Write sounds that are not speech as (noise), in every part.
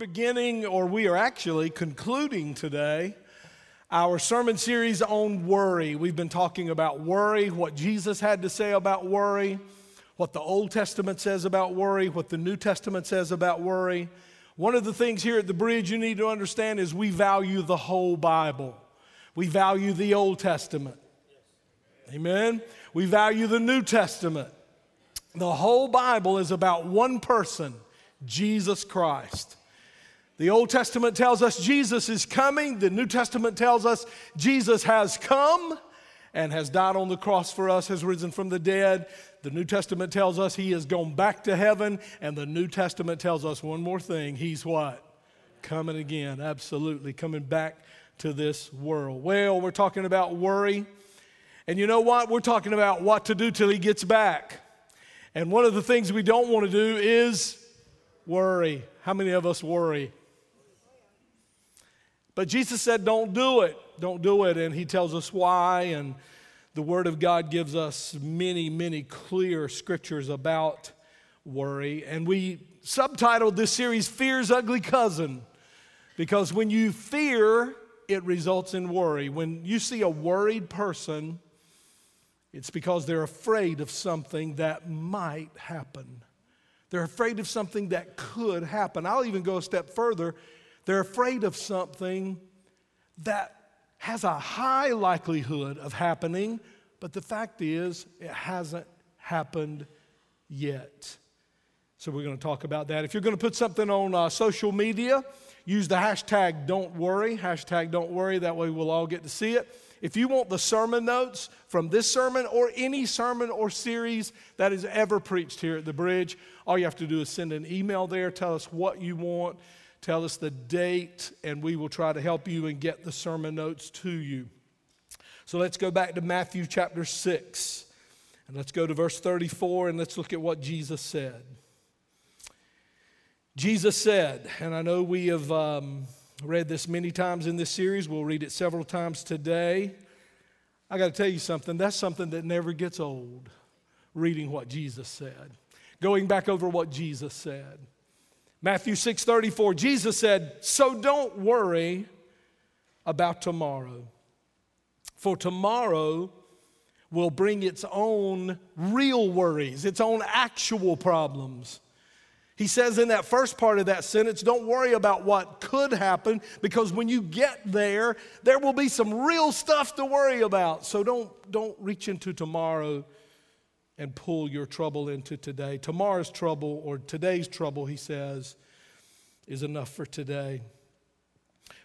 beginning, or we are actually concluding today, our sermon series on worry. We've been talking about worry, what Jesus had to say about worry, what the Old Testament says about worry, what the New Testament says about worry. One of the things here at the bridge you need to understand is we value the whole Bible. We value the Old Testament. Amen. We value the New Testament. The whole Bible is about one person, Jesus Christ. The Old Testament tells us Jesus is coming. The New Testament tells us Jesus has come and has died on the cross for us, has risen from the dead. The New Testament tells us he has gone back to heaven. And the New Testament tells us one more thing he's what? Coming again, absolutely, coming back to this world. Well, we're talking about worry. And you know what? We're talking about what to do till he gets back. And one of the things we don't want to do is worry. How many of us worry? But Jesus said, don't do it. Don't do it. And he tells us why. And the Word of God gives us many, many clear scriptures about worry. And we subtitled this series Fear's Ugly Cousin because when you fear, it results in worry. When you see a worried person, it's because they're afraid of something that might happen. They're afraid of something that could happen. I'll even go a step further. They're afraid of something that has a high likelihood of happening, but the fact is, it hasn't happened yet. So, we're going to talk about that. If you're going to put something on uh, social media, use the hashtag don't worry, hashtag don't worry. That way, we'll all get to see it. If you want the sermon notes from this sermon or any sermon or series that is ever preached here at the bridge, all you have to do is send an email there, tell us what you want, tell us the date, and we will try to help you and get the sermon notes to you. So let's go back to Matthew chapter 6. And let's go to verse 34 and let's look at what Jesus said. Jesus said, and I know we have um, read this many times in this series, we'll read it several times today. I got to tell you something, that's something that never gets old, reading what Jesus said, going back over what Jesus said. Matthew 6:34 Jesus said, "So don't worry about tomorrow. For tomorrow will bring its own real worries, its own actual problems." He says in that first part of that sentence, don't worry about what could happen because when you get there, there will be some real stuff to worry about. So don't, don't reach into tomorrow and pull your trouble into today. Tomorrow's trouble or today's trouble, he says, is enough for today.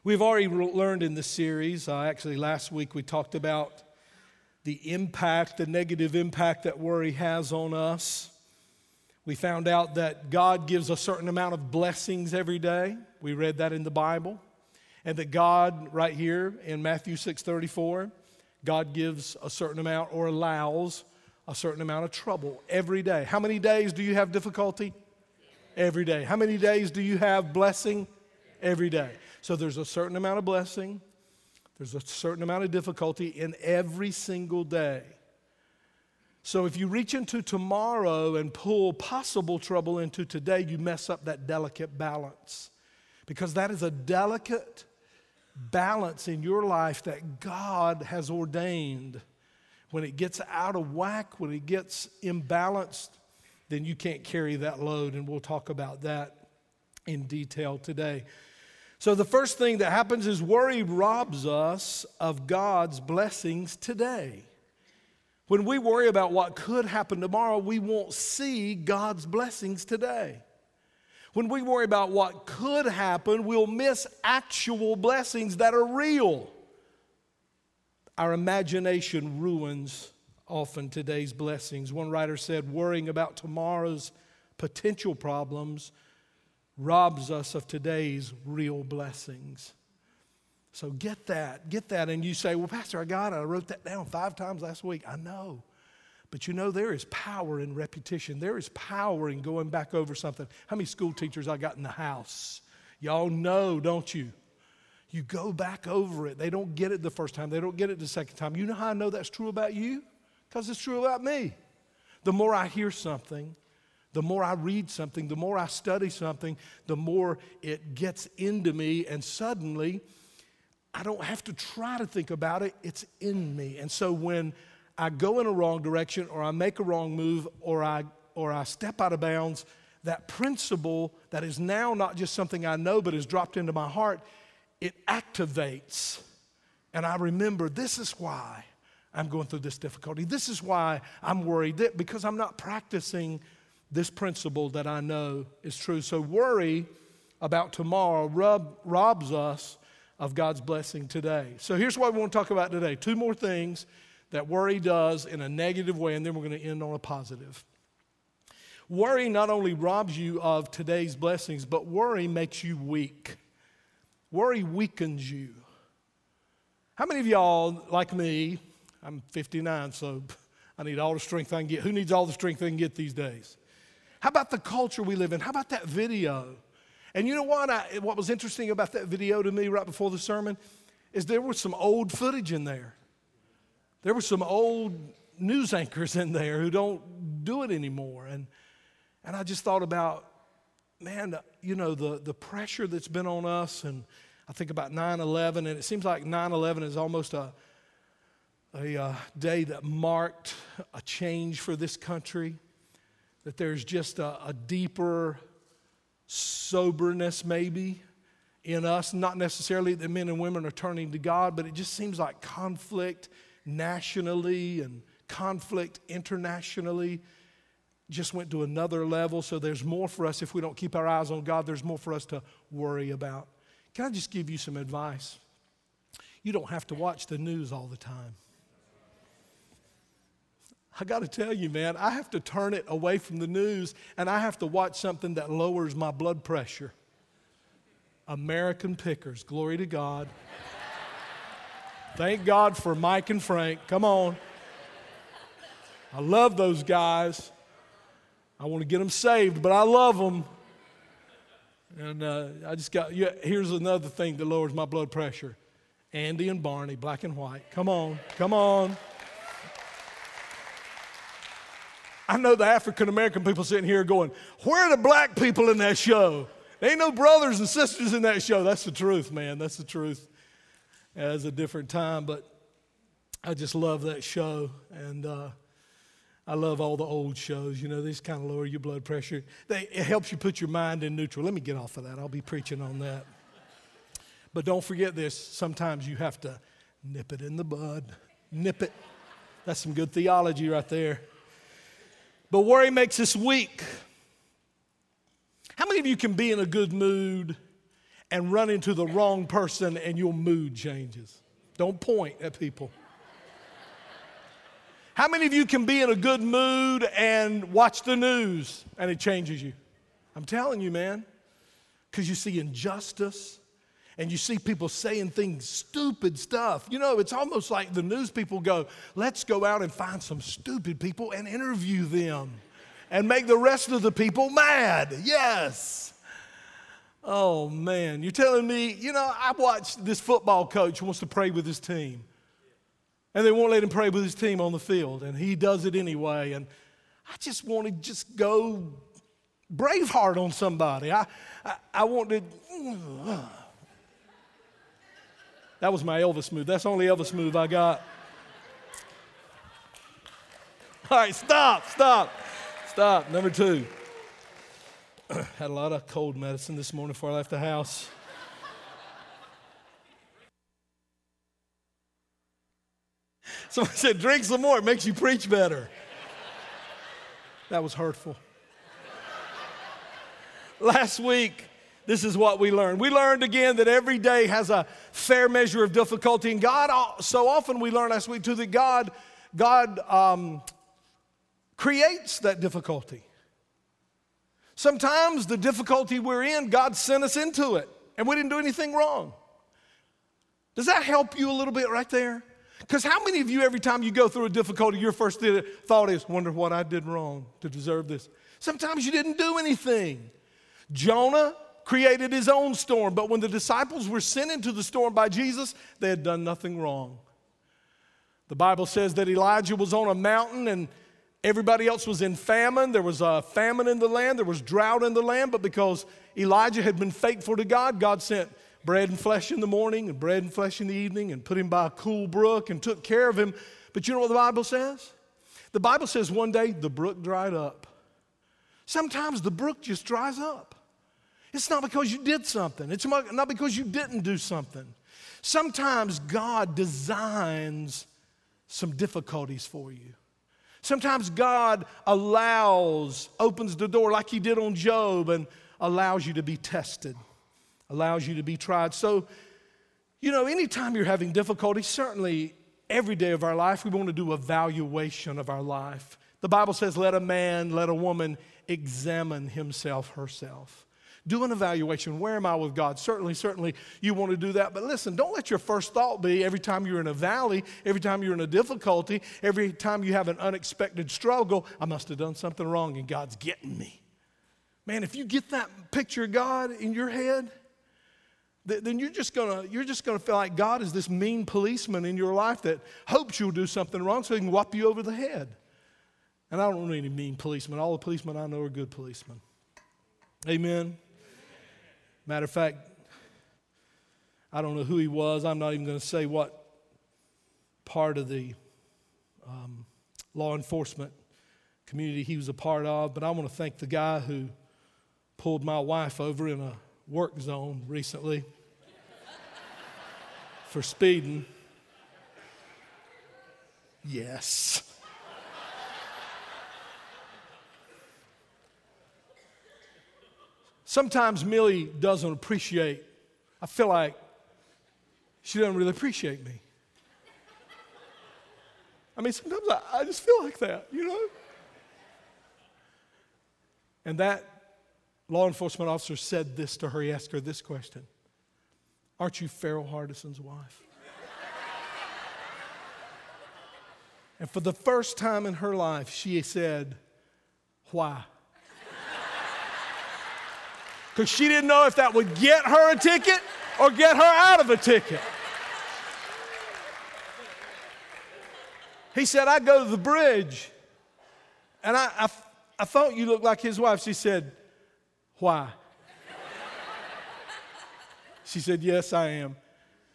We've already learned in this series, uh, actually, last week we talked about the impact, the negative impact that worry has on us. We found out that God gives a certain amount of blessings every day. We read that in the Bible. And that God, right here in Matthew 6 34, God gives a certain amount or allows a certain amount of trouble every day. How many days do you have difficulty? Every day. How many days do you have blessing? Every day. So there's a certain amount of blessing, there's a certain amount of difficulty in every single day. So if you reach into tomorrow and pull possible trouble into today, you mess up that delicate balance. Because that is a delicate balance in your life that God has ordained. When it gets out of whack, when it gets imbalanced, then you can't carry that load. And we'll talk about that in detail today. So, the first thing that happens is worry robs us of God's blessings today. When we worry about what could happen tomorrow, we won't see God's blessings today. When we worry about what could happen, we'll miss actual blessings that are real. Our imagination ruins often today's blessings. One writer said, worrying about tomorrow's potential problems robs us of today's real blessings. So get that, get that. And you say, Well, Pastor, I got it. I wrote that down five times last week. I know. But you know, there is power in repetition. There is power in going back over something. How many school teachers I got in the house? Y'all know, don't you? You go back over it. They don't get it the first time, they don't get it the second time. You know how I know that's true about you? Because it's true about me. The more I hear something, The more I read something, the more I study something, the more it gets into me, and suddenly I don't have to try to think about it, it's in me. And so when I go in a wrong direction, or I make a wrong move, or I, or I step out of bounds, that principle that is now not just something I know, but has dropped into my heart, it activates. And I remember this is why I'm going through this difficulty. This is why I'm worried, that because I'm not practicing this principle that I know is true. So, worry about tomorrow rob, robs us of God's blessing today. So, here's what we want to talk about today two more things that worry does in a negative way, and then we're going to end on a positive. Worry not only robs you of today's blessings, but worry makes you weak. Worry weakens you. How many of y'all, like me, I'm 59, so I need all the strength I can get. Who needs all the strength they can get these days? How about the culture we live in? How about that video? And you know what? I, what was interesting about that video to me right before the sermon is there was some old footage in there. There were some old news anchors in there who don't do it anymore. And, and I just thought about, man, you know, the, the pressure that's been on us. And I think about 9 11, and it seems like 9 11 is almost a, a uh, day that marked a change for this country. That there's just a, a deeper soberness, maybe, in us. Not necessarily that men and women are turning to God, but it just seems like conflict nationally and conflict internationally just went to another level. So there's more for us if we don't keep our eyes on God, there's more for us to worry about. Can I just give you some advice? You don't have to watch the news all the time. I got to tell you, man, I have to turn it away from the news and I have to watch something that lowers my blood pressure. American Pickers, glory to God. Thank God for Mike and Frank. Come on. I love those guys. I want to get them saved, but I love them. And uh, I just got, yeah, here's another thing that lowers my blood pressure Andy and Barney, black and white. Come on, come on. I know the African American people sitting here going, Where are the black people in that show? There ain't no brothers and sisters in that show. That's the truth, man. That's the truth as a different time, but I just love that show. And uh, I love all the old shows. You know, these kind of lower your blood pressure. They, it helps you put your mind in neutral. Let me get off of that. I'll be preaching on that. But don't forget this sometimes you have to nip it in the bud. Nip it. That's some good theology right there. But worry makes us weak. How many of you can be in a good mood and run into the wrong person and your mood changes. Don't point at people. How many of you can be in a good mood and watch the news and it changes you? I'm telling you, man, because you see injustice and you see people saying things, stupid stuff. You know, it's almost like the news people go, let's go out and find some stupid people and interview them and make the rest of the people mad. Yes. Oh man, you're telling me, you know, I watched this football coach wants to pray with his team. And they won't let him pray with his team on the field, and he does it anyway. And I just want to just go braveheart on somebody. I, I, I want to. That was my Elvis move. That's the only Elvis move I got. All right, stop, stop, stop. Number two. (clears throat) Had a lot of cold medicine this morning before I left the house. (laughs) Someone said, drink some more, it makes you preach better. That was hurtful. Last week, this is what we learned. We learned again that every day has a fair measure of difficulty, and God. So often we learned last week too that God, God um, creates that difficulty. Sometimes the difficulty we're in, God sent us into it, and we didn't do anything wrong. Does that help you a little bit right there? Because how many of you, every time you go through a difficulty, your first thought is, wonder what I did wrong to deserve this? Sometimes you didn't do anything. Jonah created his own storm, but when the disciples were sent into the storm by Jesus, they had done nothing wrong. The Bible says that Elijah was on a mountain and Everybody else was in famine. There was a famine in the land. There was drought in the land. But because Elijah had been faithful to God, God sent bread and flesh in the morning and bread and flesh in the evening and put him by a cool brook and took care of him. But you know what the Bible says? The Bible says one day the brook dried up. Sometimes the brook just dries up. It's not because you did something, it's not because you didn't do something. Sometimes God designs some difficulties for you. Sometimes God allows, opens the door like He did on Job and allows you to be tested, allows you to be tried. So, you know, anytime you're having difficulty, certainly every day of our life, we want to do evaluation of our life. The Bible says, let a man, let a woman examine himself, herself. Do an evaluation. Where am I with God? Certainly, certainly you want to do that. But listen, don't let your first thought be every time you're in a valley, every time you're in a difficulty, every time you have an unexpected struggle, I must have done something wrong and God's getting me. Man, if you get that picture of God in your head, then you're just gonna you're just gonna feel like God is this mean policeman in your life that hopes you'll do something wrong so he can whop you over the head. And I don't know any mean policemen. All the policemen I know are good policemen. Amen. Matter of fact, I don't know who he was. I'm not even going to say what part of the um, law enforcement community he was a part of, but I want to thank the guy who pulled my wife over in a work zone recently for speeding. Yes. Sometimes Millie doesn't appreciate, I feel like she doesn't really appreciate me. I mean, sometimes I, I just feel like that, you know? And that law enforcement officer said this to her. He asked her this question Aren't you Farrell Hardison's wife? and for the first time in her life, she said, Why? because she didn't know if that would get her a ticket or get her out of a ticket. He said, I go to the bridge. And I, I, I thought you looked like his wife. She said, Why? She said, Yes, I am.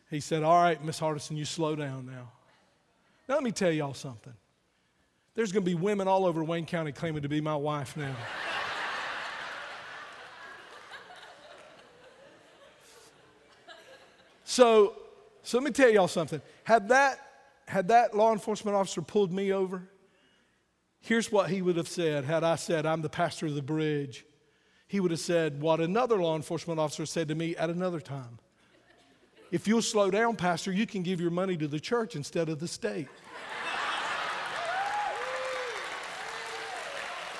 He said, All right, Miss Hardison, you slow down now. Now, let me tell y'all something. There's going to be women all over Wayne County claiming to be my wife now. So, so let me tell y'all something. Had that, had that law enforcement officer pulled me over, here's what he would have said had I said, I'm the pastor of the bridge. He would have said what another law enforcement officer said to me at another time. If you'll slow down, Pastor, you can give your money to the church instead of the state.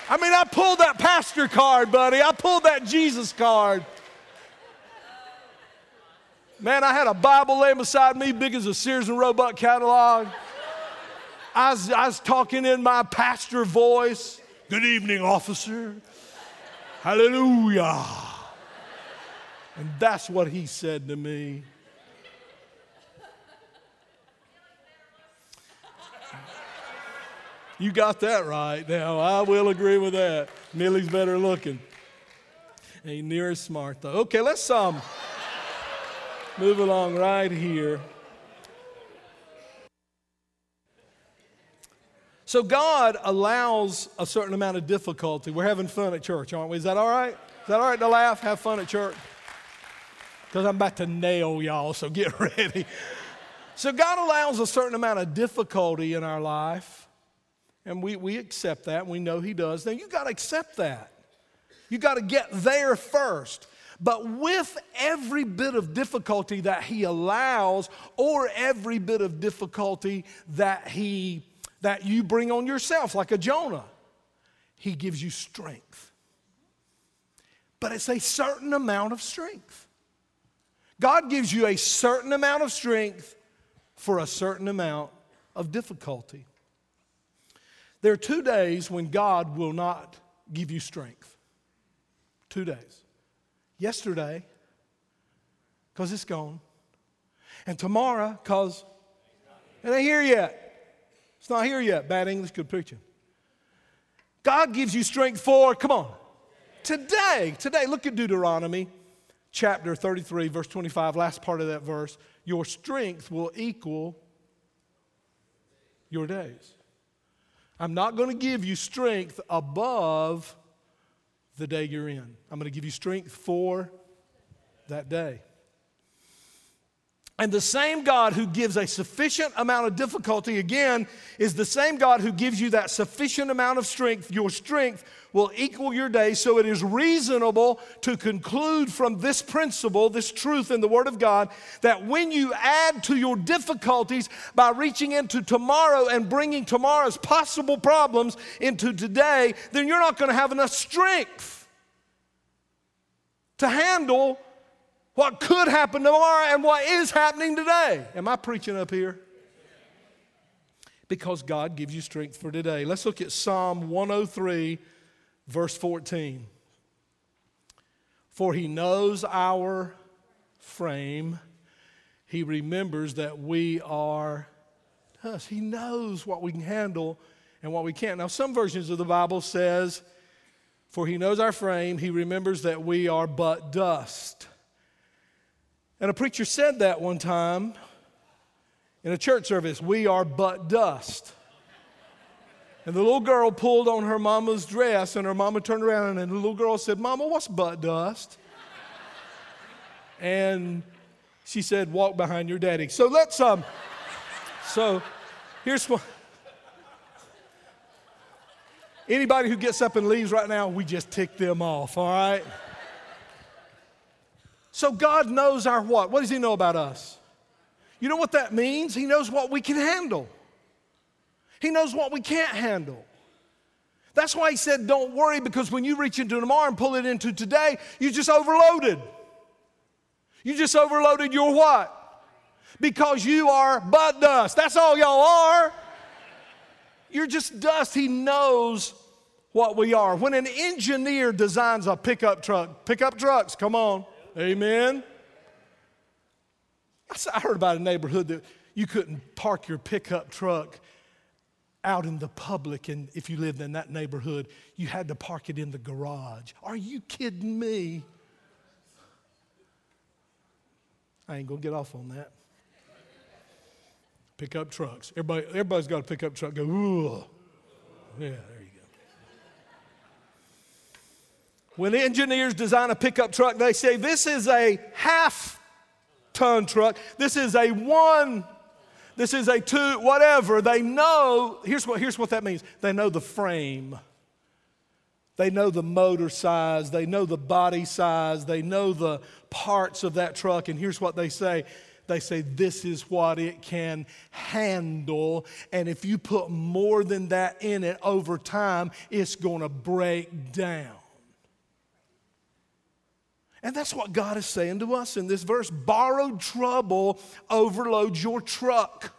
I mean, I pulled that pastor card, buddy. I pulled that Jesus card. Man, I had a Bible laying beside me, big as a Sears and Roebuck catalog. I was, I was talking in my pastor voice. Good evening, officer. Hallelujah. And that's what he said to me. You got that right now. I will agree with that. Millie's better looking. Ain't near as smart though. Okay, let's um move along right here. So God allows a certain amount of difficulty. We're having fun at church, aren't we? Is that all right? Is that all right to laugh, have fun at church? Because I'm about to nail y'all, so get (laughs) ready. So God allows a certain amount of difficulty in our life, and we, we accept that. We know He does. Now you got to accept that. You got to get there first. But with every bit of difficulty that he allows, or every bit of difficulty that he that you bring on yourself, like a Jonah, he gives you strength. But it's a certain amount of strength. God gives you a certain amount of strength for a certain amount of difficulty. There are two days when God will not give you strength. Two days yesterday because it's gone, and tomorrow because it ain't here yet. It's not here yet. Bad English, good preaching. God gives you strength for, come on, today. Today, look at Deuteronomy chapter 33, verse 25, last part of that verse. Your strength will equal your days. I'm not going to give you strength above the day you're in. I'm going to give you strength for that day. And the same God who gives a sufficient amount of difficulty, again, is the same God who gives you that sufficient amount of strength. Your strength will equal your day. So it is reasonable to conclude from this principle, this truth in the Word of God, that when you add to your difficulties by reaching into tomorrow and bringing tomorrow's possible problems into today, then you're not going to have enough strength to handle what could happen tomorrow and what is happening today. Am I preaching up here? Because God gives you strength for today. Let's look at Psalm 103, verse 14. For he knows our frame, he remembers that we are us. He knows what we can handle and what we can't. Now, some versions of the Bible says, For he knows our frame, he remembers that we are but dust. And a preacher said that one time in a church service we are but dust. And the little girl pulled on her mama's dress, and her mama turned around, and the little girl said, Mama, what's butt dust? and she said, Walk behind your daddy. So let's, um, so here's what. Anybody who gets up and leaves right now, we just tick them off, all right? So God knows our what? What does He know about us? You know what that means? He knows what we can handle. He knows what we can't handle. That's why he said, Don't worry, because when you reach into tomorrow and pull it into today, you just overloaded. You just overloaded your what? Because you are but dust. That's all y'all are. You're just dust. He knows what we are. When an engineer designs a pickup truck, pickup trucks, come on. Amen. I heard about a neighborhood that you couldn't park your pickup truck out in the public, and if you lived in that neighborhood, you had to park it in the garage. Are you kidding me? I ain't gonna get off on that. Pickup trucks. Everybody, everybody's got a pickup truck. Go, ooh. Yeah, When engineers design a pickup truck, they say this is a half ton truck, this is a one, this is a two, whatever. They know, here's what, here's what that means they know the frame. They know the motor size, they know the body size, they know the parts of that truck, and here's what they say they say this is what it can handle. And if you put more than that in it over time, it's going to break down. And that's what God is saying to us in this verse. Borrowed trouble overloads your truck.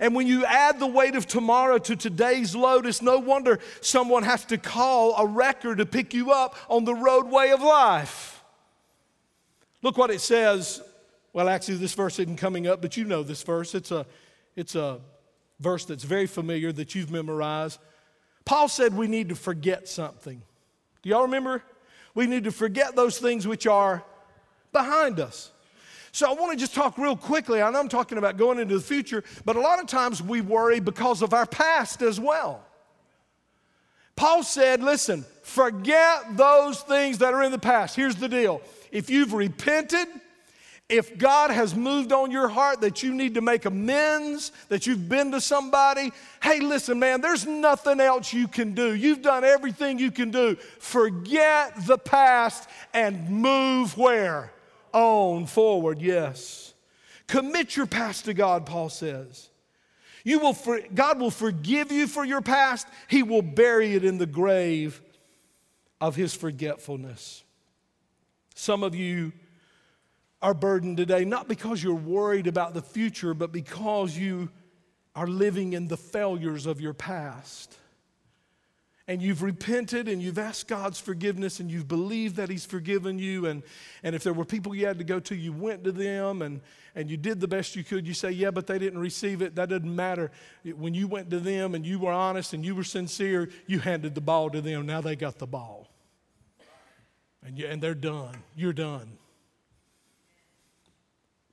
And when you add the weight of tomorrow to today's load, it's no wonder someone has to call a wrecker to pick you up on the roadway of life. Look what it says. Well, actually, this verse isn't coming up, but you know this verse. It's a, it's a verse that's very familiar that you've memorized. Paul said we need to forget something. Do y'all remember we need to forget those things which are behind us. So I want to just talk real quickly. I know I'm talking about going into the future, but a lot of times we worry because of our past as well. Paul said, listen, forget those things that are in the past. Here's the deal if you've repented, if God has moved on your heart that you need to make amends, that you've been to somebody, hey, listen, man, there's nothing else you can do. You've done everything you can do. Forget the past and move where? On forward, yes. Commit your past to God, Paul says. You will for, God will forgive you for your past, He will bury it in the grave of His forgetfulness. Some of you are burdened today, not because you're worried about the future, but because you are living in the failures of your past. and you've repented and you've asked God's forgiveness and you've believed that He's forgiven you, and, and if there were people you had to go to, you went to them and, and you did the best you could, you say, Yeah, but they didn't receive it. That doesn't matter. When you went to them and you were honest and you were sincere, you handed the ball to them. Now they got the ball. And, you, and they're done. You're done.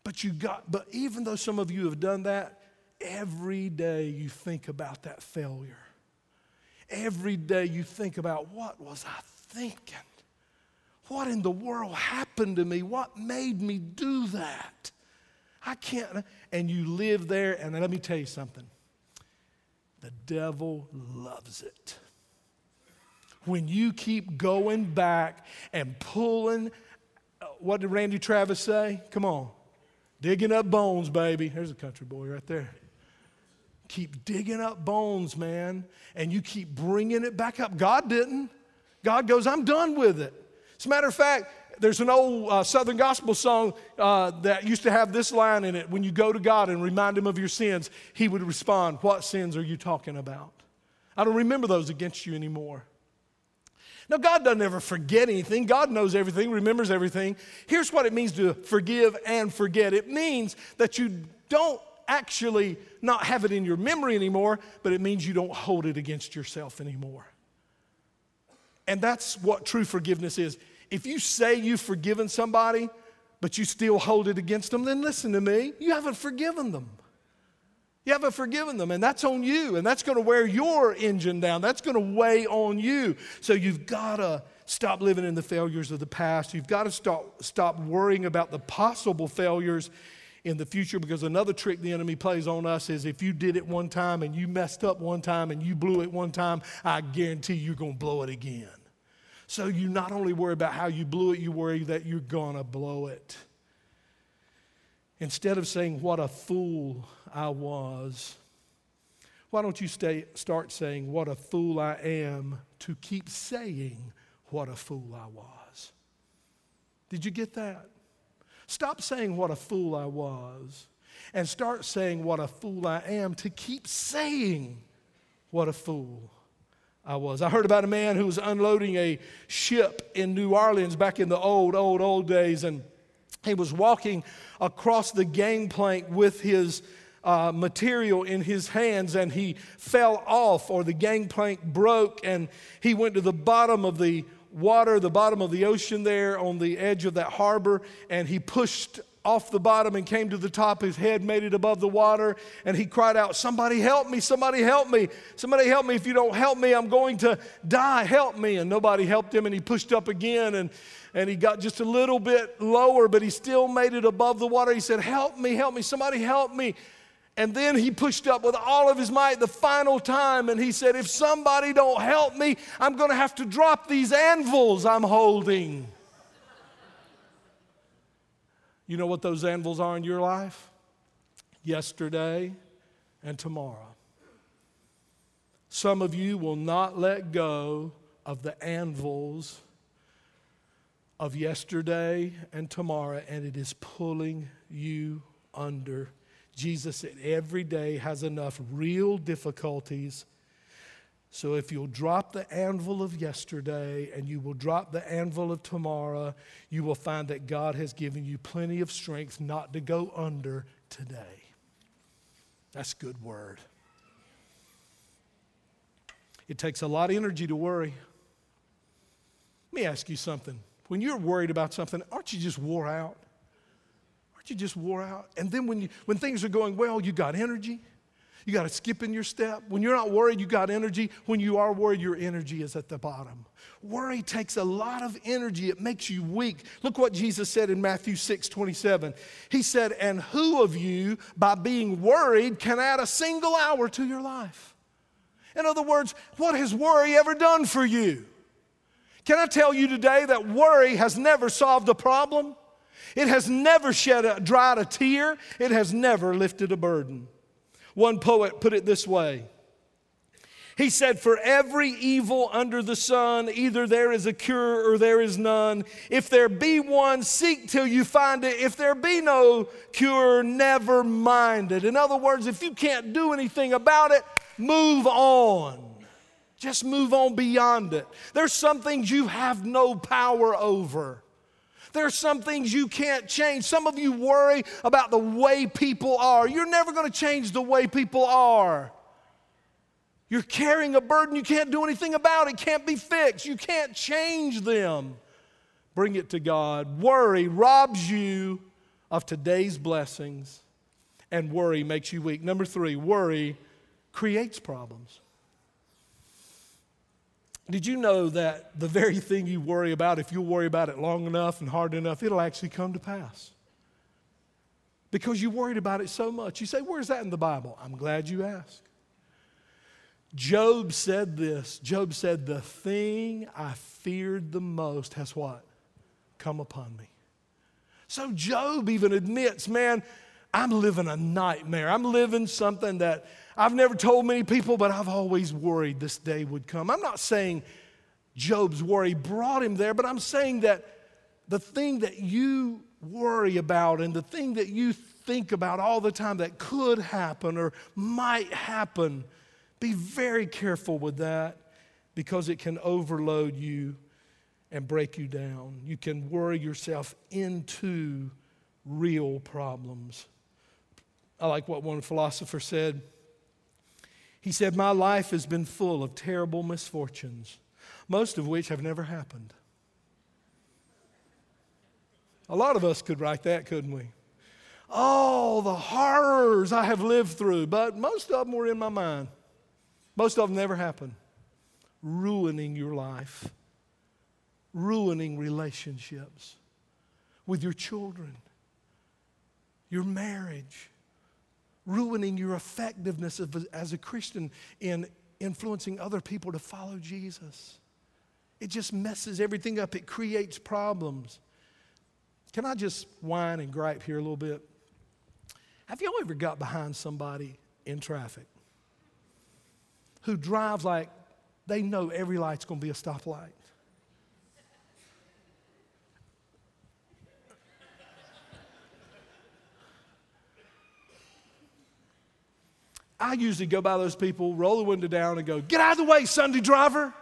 But you got, but even though some of you have done that, every day you think about that failure every day you think about what was I thinking? What in the world happened to me? What made me do that? I can't. And you live there, and let me tell you something the devil loves it. When you keep going back and pulling, uh, what did Randy Travis say? Come on. Digging up bones, baby. There's a country boy right there keep digging up bones, man, and you keep bringing it back up. God didn't. God goes, I'm done with it. As a matter of fact, there's an old uh, Southern gospel song uh, that used to have this line in it. When you go to God and remind Him of your sins, He would respond, What sins are you talking about? I don't remember those against you anymore. Now, God doesn't ever forget anything. God knows everything, remembers everything. Here's what it means to forgive and forget it means that you don't actually not have it in your memory anymore, but it means you don't hold it against yourself anymore. And that's what true forgiveness is. If you say you've forgiven somebody, but you still hold it against them, then listen to me, you haven't forgiven them. You haven't forgiven them, and that's on you, and that's going to wear your engine down. That's going to weigh on you. So you've got to stop living in the failures of the past. You've got to stop, stop worrying about the possible failures in the future because another trick the enemy plays on us is if you did it one time and you messed up one time and you blew it one time, I guarantee you're going to blow it again. So you not only worry about how you blew it, you worry that you're going to blow it. Instead of saying, What a fool I was, why don't you stay, start saying, What a fool I am, to keep saying, What a fool I was? Did you get that? Stop saying what a fool I was and start saying what a fool I am to keep saying what a fool I was. I heard about a man who was unloading a ship in New Orleans back in the old, old, old days, and he was walking across the gangplank with his uh, material in his hands and he fell off, or the gangplank broke, and he went to the bottom of the water, the bottom of the ocean there on the edge of that harbor, and he pushed off the bottom and came to the top. His head made it above the water, and he cried out, Somebody help me! Somebody help me! Somebody help me! If you don't help me, I'm going to die. Help me! And nobody helped him, and he pushed up again, and, and he got just a little bit lower, but he still made it above the water. He said, Help me! Help me! Somebody help me! And then he pushed up with all of his might the final time and he said, If somebody don't help me, I'm going to have to drop these anvils I'm holding. You know what those anvils are in your life? Yesterday and tomorrow. Some of you will not let go of the anvils of yesterday and tomorrow, and it is pulling you under Jesus said every day has enough real difficulties. So if you'll drop the anvil of yesterday and you will drop the anvil of tomorrow, you will find that God has given you plenty of strength not to go under today. That's good word. It takes a lot of energy to worry. Let me ask you something. When you're worried about something, aren't you just wore out? Aren't you just wore out? And then when, you, when things are going well, you got energy. You got to skip in your step. When you're not worried, you got energy. When you are worried, your energy is at the bottom. Worry takes a lot of energy. It makes you weak. Look what Jesus said in Matthew 6 27. He said, And who of you, by being worried, can add a single hour to your life? In other words, what has worry ever done for you? Can I tell you today that worry has never solved a problem? It has never shed a, dried a tear. It has never lifted a burden. One poet put it this way He said, For every evil under the sun, either there is a cure or there is none. If there be one, seek till you find it. If there be no cure, never mind it. In other words, if you can't do anything about it, move on. Just move on beyond it. There's some things you have no power over. There's some things you can't change. Some of you worry about the way people are. You're never going to change the way people are. You're carrying a burden you can't do anything about. It can't be fixed. You can't change them. Bring it to God. Worry robs you of today's blessings, and worry makes you weak. Number three, worry creates problems. Did you know that the very thing you worry about, if you worry about it long enough and hard enough, it'll actually come to pass? Because you worried about it so much. You say, Where's that in the Bible? I'm glad you asked. Job said this Job said, The thing I feared the most has what? Come upon me. So Job even admits, man, I'm living a nightmare. I'm living something that I've never told many people, but I've always worried this day would come. I'm not saying Job's worry brought him there, but I'm saying that the thing that you worry about and the thing that you think about all the time that could happen or might happen, be very careful with that because it can overload you and break you down. You can worry yourself into real problems. I like what one philosopher said. He said, My life has been full of terrible misfortunes, most of which have never happened. A lot of us could write that, couldn't we? Oh, the horrors I have lived through, but most of them were in my mind. Most of them never happened. Ruining your life, ruining relationships with your children, your marriage, ruining your effectiveness of, as a Christian in influencing other people to follow Jesus. It just messes everything up, it creates problems. Can I just whine and gripe here a little bit? Have y'all ever got behind somebody in traffic who drives like they know every light's going to be a stoplight? I usually go by those people, roll the window down, and go, Get out of the way, Sunday driver. Of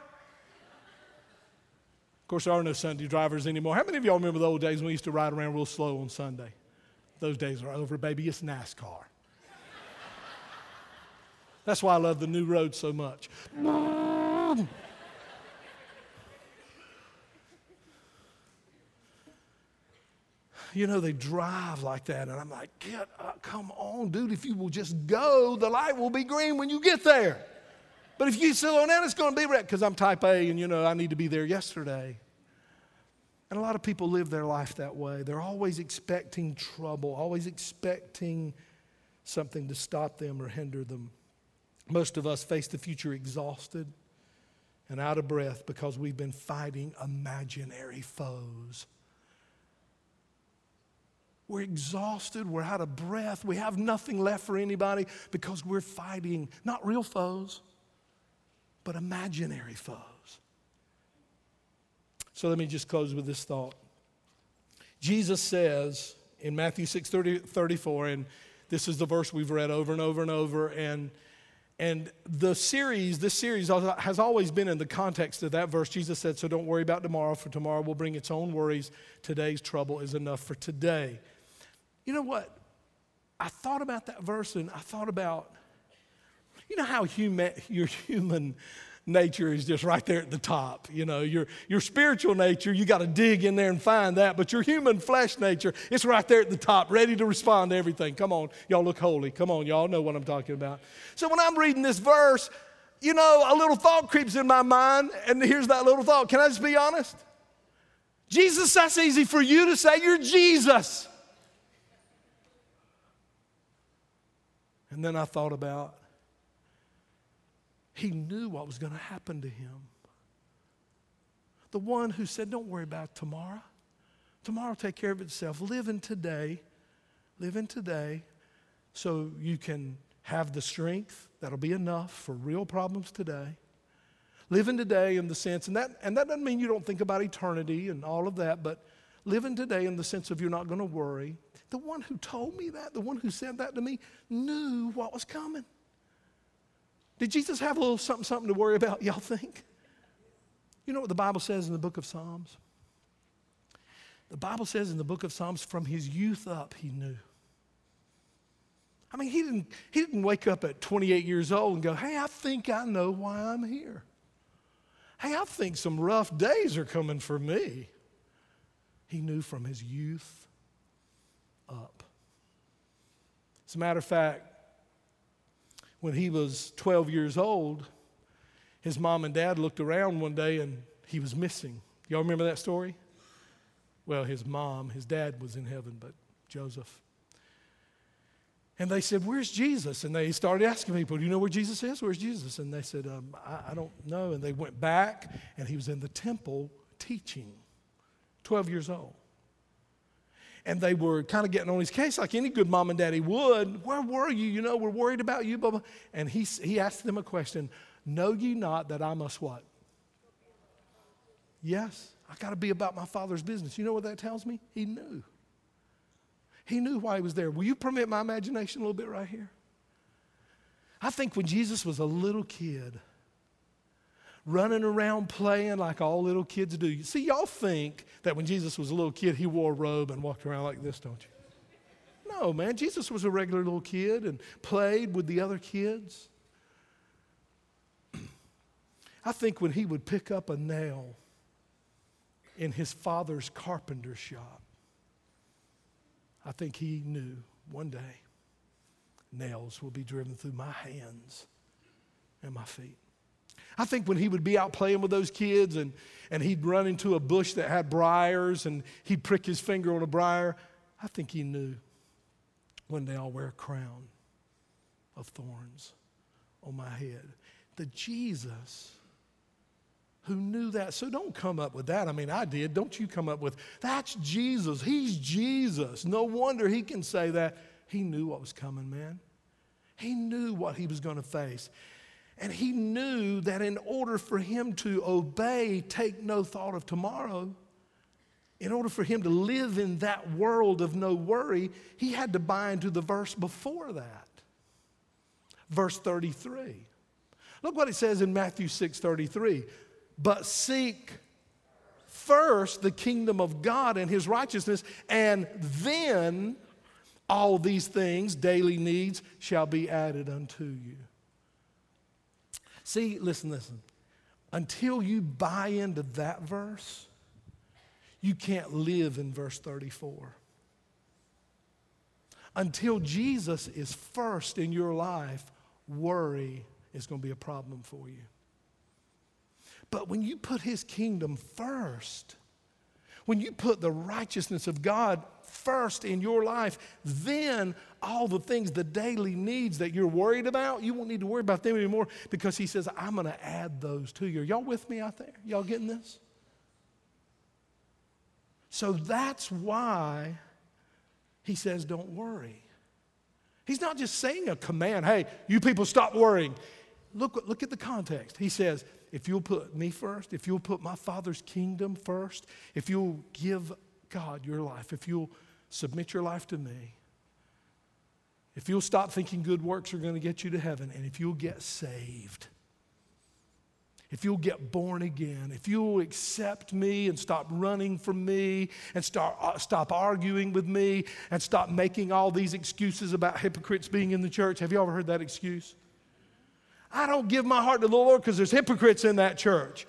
course, there are no Sunday drivers anymore. How many of y'all remember the old days when we used to ride around real slow on Sunday? Those days are over, baby. It's NASCAR. That's why I love the new road so much. You know, they drive like that. And I'm like, get up, come on, dude. If you will just go, the light will be green when you get there. But if you slow down, it's going to be red because I'm type A and, you know, I need to be there yesterday. And a lot of people live their life that way. They're always expecting trouble, always expecting something to stop them or hinder them. Most of us face the future exhausted and out of breath because we've been fighting imaginary foes. We're exhausted. We're out of breath. We have nothing left for anybody because we're fighting not real foes, but imaginary foes. So let me just close with this thought. Jesus says in Matthew 6 30, 34, and this is the verse we've read over and over and over, and and the series, this series has always been in the context of that verse. Jesus said, So don't worry about tomorrow, for tomorrow will bring its own worries. Today's trouble is enough for today. You know what? I thought about that verse and I thought about, you know how human, your human nature is just right there at the top. You know, your, your spiritual nature, you got to dig in there and find that. But your human flesh nature, it's right there at the top, ready to respond to everything. Come on, y'all look holy. Come on, y'all know what I'm talking about. So when I'm reading this verse, you know, a little thought creeps in my mind, and here's that little thought. Can I just be honest? Jesus, that's easy for you to say. You're Jesus. And then I thought about he knew what was going to happen to him. The one who said, Don't worry about tomorrow. Tomorrow will take care of itself. Live in today. Live in today so you can have the strength that'll be enough for real problems today. Live in today in the sense, and that, and that doesn't mean you don't think about eternity and all of that, but live in today in the sense of you're not going to worry. The one who told me that, the one who said that to me, knew what was coming. Did Jesus have a little something, something to worry about, (laughs) y'all think? You know what the Bible says in the book of Psalms? The Bible says in the book of Psalms, from his youth up, he knew. I mean, he didn't, he didn't wake up at 28 years old and go, hey, I think I know why I'm here. Hey, I think some rough days are coming for me. He knew from his youth up. As a matter of fact, when he was 12 years old, his mom and dad looked around one day and he was missing. Y'all remember that story? Well, his mom, his dad was in heaven, but Joseph. And they said, Where's Jesus? And they started asking people, Do you know where Jesus is? Where's Jesus? And they said, um, I, I don't know. And they went back, and he was in the temple teaching, 12 years old. And they were kind of getting on his case like any good mom and daddy would. Where were you? You know, we're worried about you, blah, blah. And he, he asked them a question Know ye not that I must what? Yes. I got to be about my father's business. You know what that tells me? He knew. He knew why he was there. Will you permit my imagination a little bit right here? I think when Jesus was a little kid, running around playing like all little kids do. You see, y'all think that when Jesus was a little kid, he wore a robe and walked around like this, don't you? No, man. Jesus was a regular little kid and played with the other kids. (clears throat) I think when he would pick up a nail in his father's carpenter shop. I think he knew one day nails will be driven through my hands and my feet. I think when he would be out playing with those kids and, and he'd run into a bush that had briars and he'd prick his finger on a briar, I think he knew one day I'll wear a crown of thorns on my head. The Jesus who knew that. So don't come up with that. I mean, I did. Don't you come up with, that's Jesus. He's Jesus. No wonder he can say that. He knew what was coming, man. He knew what he was going to face. And he knew that in order for him to obey, take no thought of tomorrow, in order for him to live in that world of no worry, he had to buy into the verse before that. Verse 33. Look what it says in Matthew 6 33 but seek first the kingdom of God and his righteousness, and then all these things, daily needs, shall be added unto you. See, listen, listen. Until you buy into that verse, you can't live in verse 34. Until Jesus is first in your life, worry is going to be a problem for you. But when you put his kingdom first, when you put the righteousness of God first in your life, then all the things, the daily needs that you're worried about, you won't need to worry about them anymore because he says, I'm going to add those to you. Are y'all with me out there? Y'all getting this? So that's why he says, Don't worry. He's not just saying a command, hey, you people stop worrying. Look, look at the context. He says, if you'll put me first, if you'll put my Father's kingdom first, if you'll give God your life, if you'll submit your life to me, if you'll stop thinking good works are going to get you to heaven, and if you'll get saved, if you'll get born again, if you'll accept me and stop running from me and start, uh, stop arguing with me and stop making all these excuses about hypocrites being in the church. Have you ever heard that excuse? I don't give my heart to the Lord because there's hypocrites in that church.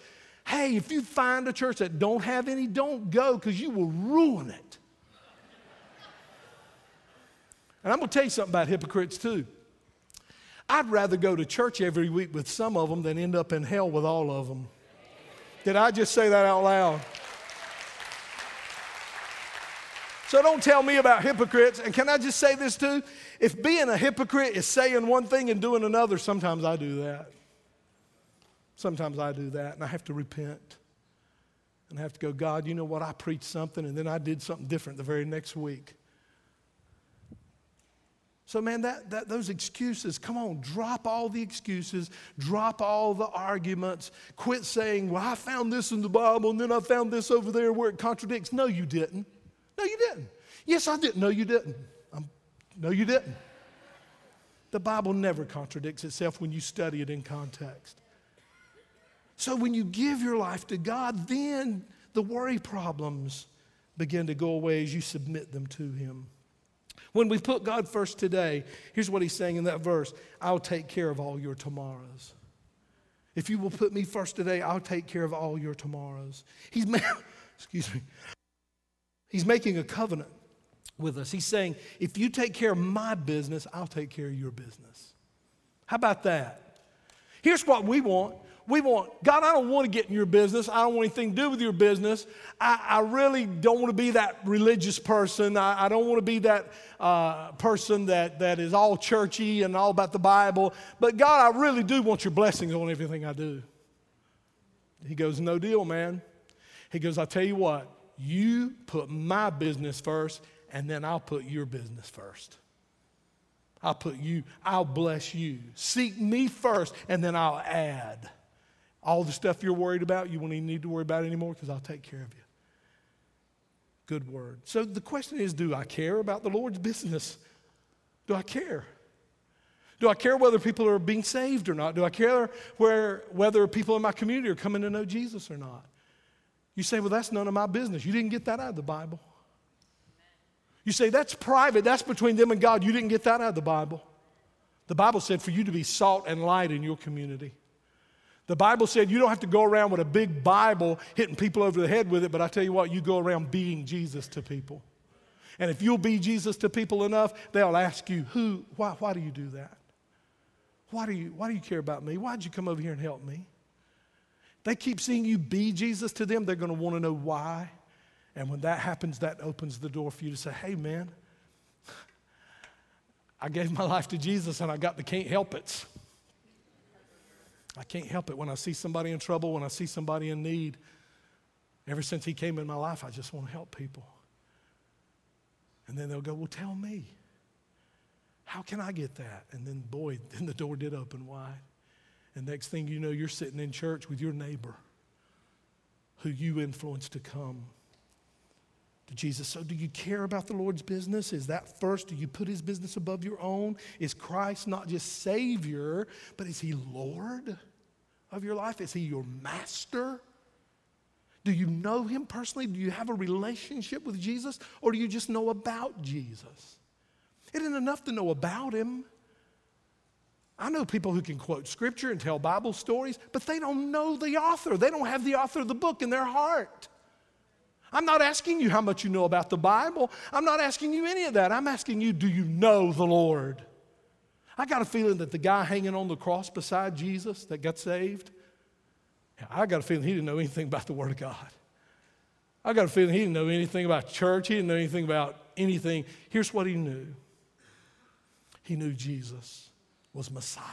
Hey, if you find a church that don't have any, don't go because you will ruin it. And I'm going to tell you something about hypocrites too. I'd rather go to church every week with some of them than end up in hell with all of them. Did I just say that out loud? So don't tell me about hypocrites. And can I just say this too? If being a hypocrite is saying one thing and doing another, sometimes I do that. Sometimes I do that, and I have to repent. And I have to go, God, you know what? I preached something, and then I did something different the very next week. So, man, that, that, those excuses, come on, drop all the excuses, drop all the arguments, quit saying, well, I found this in the Bible and then I found this over there where it contradicts. No, you didn't. No, you didn't. Yes, I didn't. No, you didn't. Um, no, you didn't. The Bible never contradicts itself when you study it in context. So when you give your life to God, then the worry problems begin to go away as you submit them to Him. When we put God first today, here's what He's saying in that verse I'll take care of all your tomorrows. If you will put me first today, I'll take care of all your tomorrows. He's, ma- (laughs) excuse me. He's making a covenant with us. He's saying, if you take care of my business, I'll take care of your business. How about that? Here's what we want. We want, God, I don't want to get in your business. I don't want anything to do with your business. I, I really don't want to be that religious person. I, I don't want to be that uh, person that, that is all churchy and all about the Bible. But God, I really do want your blessings on everything I do. He goes, No deal, man. He goes, I'll tell you what, you put my business first, and then I'll put your business first. I'll put you, I'll bless you. Seek me first, and then I'll add. All the stuff you're worried about, you won't even need to worry about anymore because I'll take care of you. Good word. So the question is do I care about the Lord's business? Do I care? Do I care whether people are being saved or not? Do I care where, whether people in my community are coming to know Jesus or not? You say, well, that's none of my business. You didn't get that out of the Bible. You say, that's private. That's between them and God. You didn't get that out of the Bible. The Bible said for you to be salt and light in your community. The Bible said you don't have to go around with a big Bible hitting people over the head with it, but I tell you what, you go around being Jesus to people. And if you'll be Jesus to people enough, they'll ask you, who, why, why do you do that? Why do you, why do you care about me? Why'd you come over here and help me? They keep seeing you be Jesus to them, they're want to know why. And when that happens, that opens the door for you to say, hey, man, (laughs) I gave my life to Jesus and I got the can't help it. I can't help it when I see somebody in trouble, when I see somebody in need. Ever since he came in my life, I just want to help people. And then they'll go, Well, tell me, how can I get that? And then, boy, (laughs) then the door did open wide. And next thing you know, you're sitting in church with your neighbor who you influenced to come to Jesus. So, do you care about the Lord's business? Is that first? Do you put his business above your own? Is Christ not just Savior, but is he Lord of your life? Is he your master? Do you know him personally? Do you have a relationship with Jesus? Or do you just know about Jesus? It isn't enough to know about him. I know people who can quote scripture and tell Bible stories, but they don't know the author. They don't have the author of the book in their heart. I'm not asking you how much you know about the Bible. I'm not asking you any of that. I'm asking you, do you know the Lord? I got a feeling that the guy hanging on the cross beside Jesus that got saved, I got a feeling he didn't know anything about the Word of God. I got a feeling he didn't know anything about church. He didn't know anything about anything. Here's what he knew he knew Jesus was Messiah.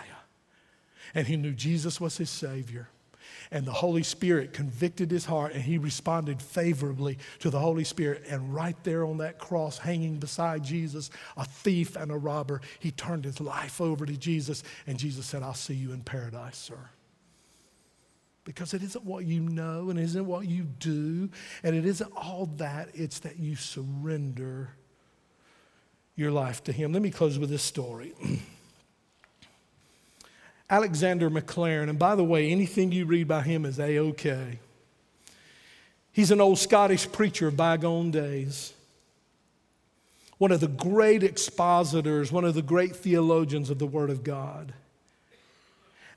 And he knew Jesus was his Savior. And the Holy Spirit convicted his heart, and he responded favorably to the Holy Spirit. And right there on that cross, hanging beside Jesus, a thief and a robber, he turned his life over to Jesus. And Jesus said, I'll see you in paradise, sir. Because it isn't what you know, and it isn't what you do, and it isn't all that, it's that you surrender your life to him. Let me close with this story. (clears throat) Alexander Maclaren, and by the way, anything you read by him is A OK. He's an old Scottish preacher of bygone days, one of the great expositors, one of the great theologians of the Word of God.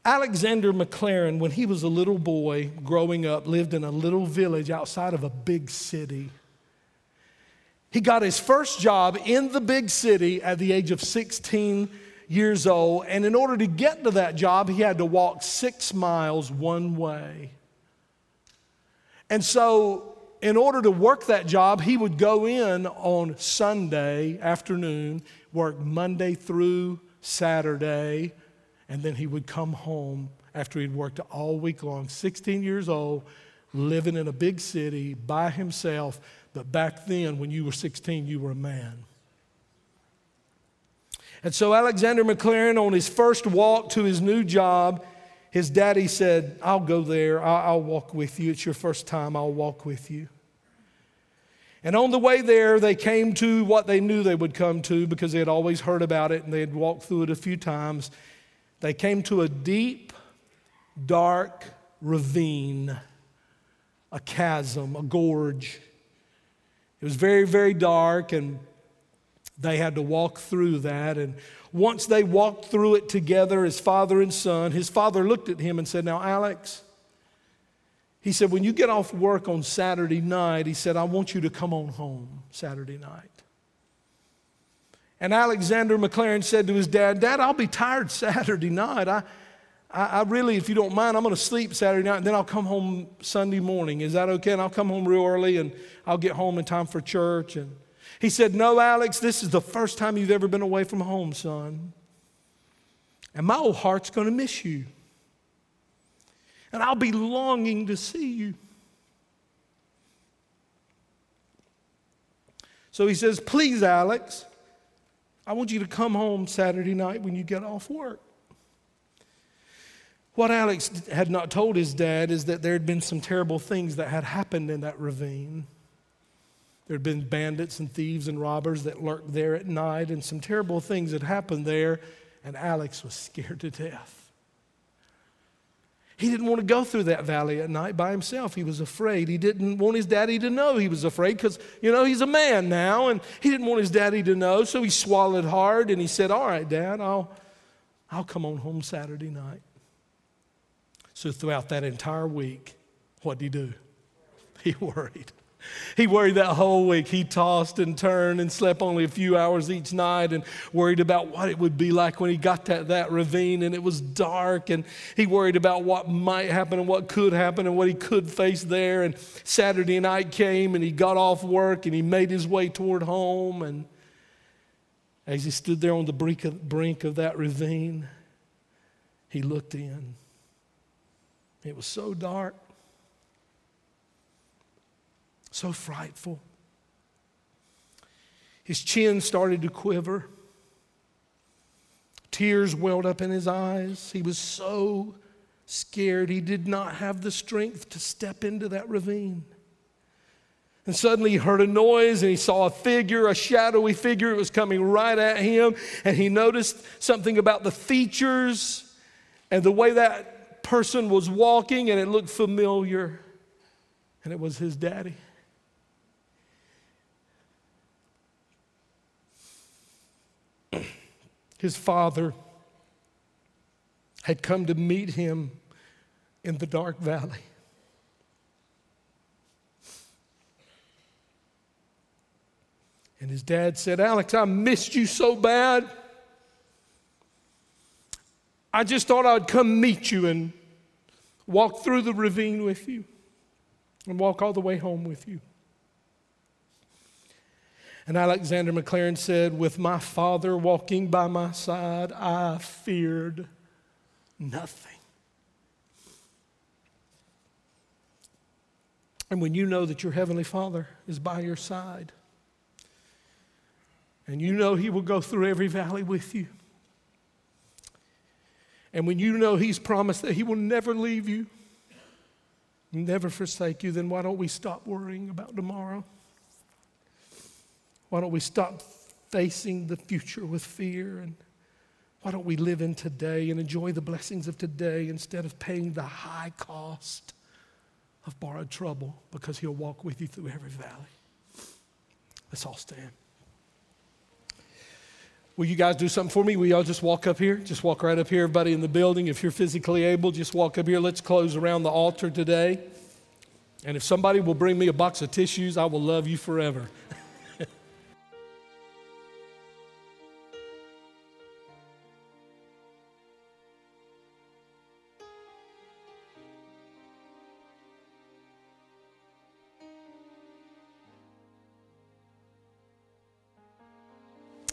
Alexander Maclaren, when he was a little boy growing up, lived in a little village outside of a big city. He got his first job in the big city at the age of 16 years old, and in order to get to that job, he had to walk six miles one way. And so, in order to work that job, he would go in on Sunday afternoon, work Monday through Saturday, and then he would come home after he'd worked all week long, 16 years old, living in a big city by himself. But back then, when you were 16, you were a man. And so Alexander Maclaren, on his first walk to his new job, his daddy said, I'll go there. I'll, I'll walk with you. It's your first time. I'll walk with you. And on the way there, they came to what they knew they would come to because they had always heard about it and they had walked through it a few times. They came to a deep, dark ravine, a chasm, a gorge. It was very, very dark, and they had to walk through that. And once they walked through it together as father and son, his father looked at him and said, Now, Alex, he said, when you get off work on Saturday night, he said, I want you to come on home Saturday night. And Alexander Maclaren said to his dad, Dad, I'll be tired (laughs) Saturday night. I, I, I really, if you don't mind, I'm going to sleep Saturday night and then I'll come home Sunday morning. Is that okay? And I'll come home real early and I'll get home in time for church. And he said, No, Alex, this is the first time you've ever been away from home, son. And my old heart's going to miss you and I'll be longing to see you. So he says, Please, Alex, I want you to come home Saturday night when you get off work. What Alex had not told his dad is that there had been some terrible things that had happened in that ravine. There had been bandits and thieves and robbers that lurked there at night, and some terrible things had happened there, and Alex was scared to death. He didn't want to go through that valley at night by himself. He was afraid. He didn't want his daddy to know he was afraid because, you know, he's a man now and he didn't want his daddy to know. So he swallowed hard and he said, All right, Dad, I'll, I'll come on home Saturday night. So throughout that entire week, what did he do? (laughs) He worried. He worried that whole week. He tossed and turned and slept only a few hours each night and worried about what it would be like when he got to that ravine and it was dark. And he worried about what might happen and what could happen and what he could face there. And Saturday night came and he got off work and he made his way toward home. And as he stood there on the brink of, brink of that ravine, he looked in. It was so dark so frightful. His chin started to quiver. Tears welled up in his eyes. He was so scared, he did not have the strength to step into that ravine. And suddenly he heard a noise and he saw a figure, a shadowy figure. It was coming right at him. And he noticed something about the features and the way that person was walking, and it looked familiar. And it was his daddy. His father had come to meet him in the dark valley. And his dad said, Alex, I missed you so bad. I just thought I'd come meet you and walk through the ravine with you and walk all the way home with you. And Alexander Maclaren said, With my father walking by my side, I feared nothing. And when you know that your Heavenly Father is by your side, and you know He will go through every valley with you, and when you know He's promised that He will never leave you, never forsake you, then why don't we stop worrying about tomorrow? Why don't we stop facing the future with fear? And why don't we live in today and enjoy the blessings of today instead of paying the high cost of borrowed trouble because He'll walk with you through every valley? Let's all stand. Will you guys do something for me? Will y'all just walk up here? Just walk right up here, everybody in the building. If you're physically able, just walk up here. Let's close around the altar today. And if somebody will bring me a box of tissues, I will love you forever. (laughs)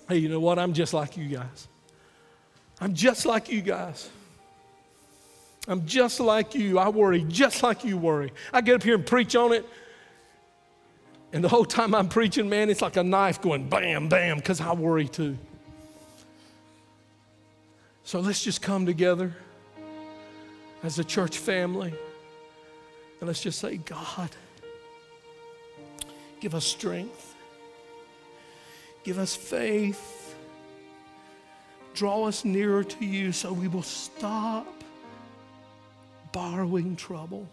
Hey, you know what? I'm just like you guys. I'm just like you guys. I'm just like you. I worry just like you worry. I get up here and preach on it. And the whole time I'm preaching, man, it's like a knife going bam, bam, because I worry too. So let's just come together as a church family and let's just say, God, Give us strength. Give us faith. Draw us nearer to you so we will stop borrowing trouble.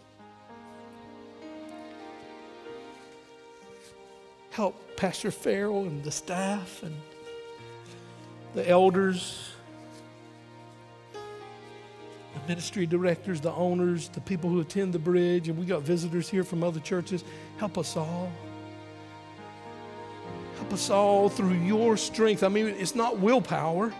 Help Pastor Farrell and the staff and the elders, the ministry directors, the owners, the people who attend the bridge, and we got visitors here from other churches. Help us all. Us all through your strength. I mean, it's not willpower.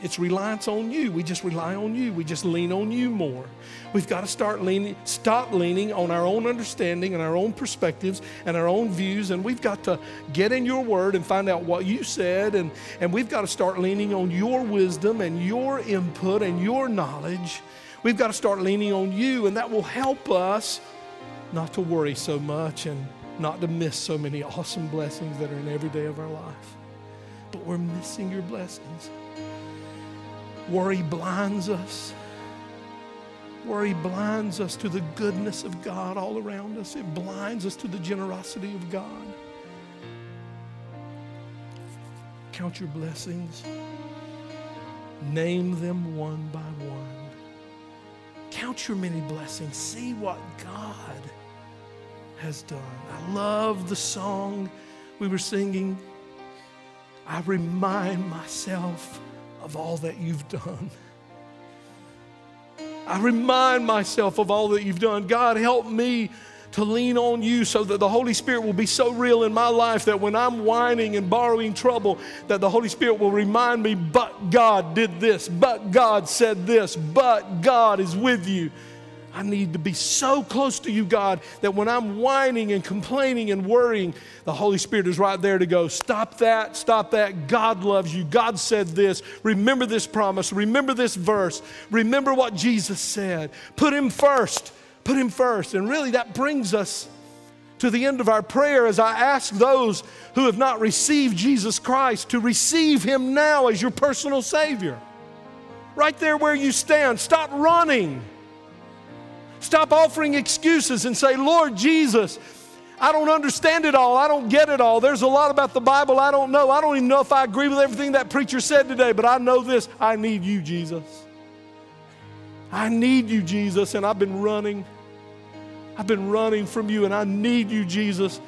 It's reliance on you. We just rely on you. We just lean on you more. We've got to start leaning, stop leaning on our own understanding and our own perspectives and our own views. And we've got to get in your word and find out what you said. And, and we've got to start leaning on your wisdom and your input and your knowledge. We've got to start leaning on you, and that will help us not to worry so much and not to miss so many awesome blessings that are in every day of our life. But we're missing your blessings. Worry blinds us. Worry blinds us to the goodness of God all around us. It blinds us to the generosity of God. Count your blessings. Name them one by one. Count your many blessings. See what God has done. I love the song we were singing. I remind myself of all that you've done. I remind myself of all that you've done. God, help me to lean on you so that the Holy Spirit will be so real in my life that when I'm whining and borrowing trouble, that the Holy Spirit will remind me, but God did this, but God said this, but God is with you. I need to be so close to you, God, that when I'm whining and complaining and worrying, the Holy Spirit is right there to go, stop that, stop that. God loves you. God said this. Remember this promise. Remember this verse. Remember what Jesus said. Put Him first. Put Him first. And really, that brings us to the end of our prayer as I ask those who have not received Jesus Christ to receive Him now as your personal Savior. Right there where you stand, stop running. Stop offering excuses and say, Lord Jesus, I don't understand it all. I don't get it all. There's a lot about the Bible I don't know. I don't even know if I agree with everything that preacher said today, but I know this I need you, Jesus. I need you, Jesus, and I've been running. I've been running from you, and I need you, Jesus.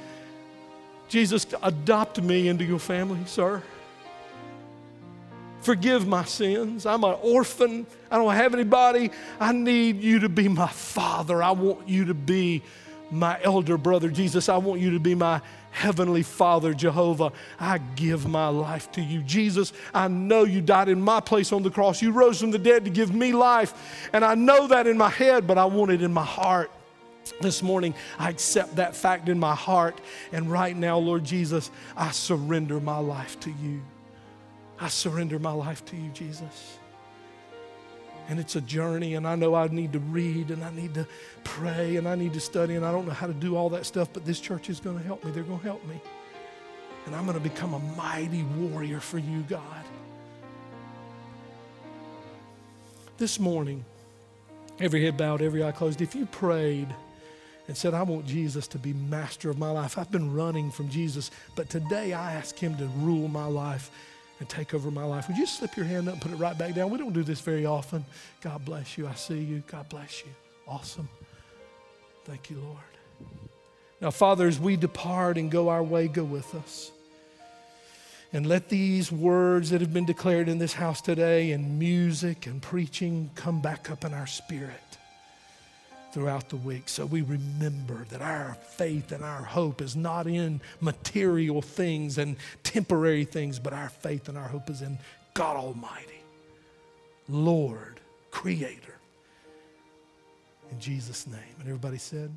Jesus, adopt me into your family, sir. Forgive my sins. I'm an orphan. I don't have anybody. I need you to be my father. I want you to be my elder brother, Jesus. I want you to be my heavenly Father, Jehovah. I give my life to you. Jesus, I know you died in my place on the cross. You rose from the dead to give me life. And I know that in my head, but I want it in my heart. This morning, I accept that fact in my heart. And right now, Lord Jesus, I surrender my life to you. I surrender my life to you, Jesus. And it's a journey, and I know I need to read and I need to pray and I need to study, and I don't know how to do all that stuff, but this church is going to help me. They're going to help me. And I'm going to become a mighty warrior for you, God. This morning, every head bowed, every eye closed, if you prayed and said, I want Jesus to be master of my life, I've been running from Jesus, but today I ask Him to rule my life and take over my life. Would you slip your hand up and put it right back down? We don't do this very often. God bless you. I see you. God bless you. Awesome. Thank you, Lord. Now, Father, as we depart and go our way, go with us. And let these words that have been declared in this house today, and music and preaching, come back up in our spirit throughout the week so we remember that our faith and our hope is not in material things and temporary things, but our faith and our hope is in God Almighty, Lord, Creator. In Jesus' name. And everybody said,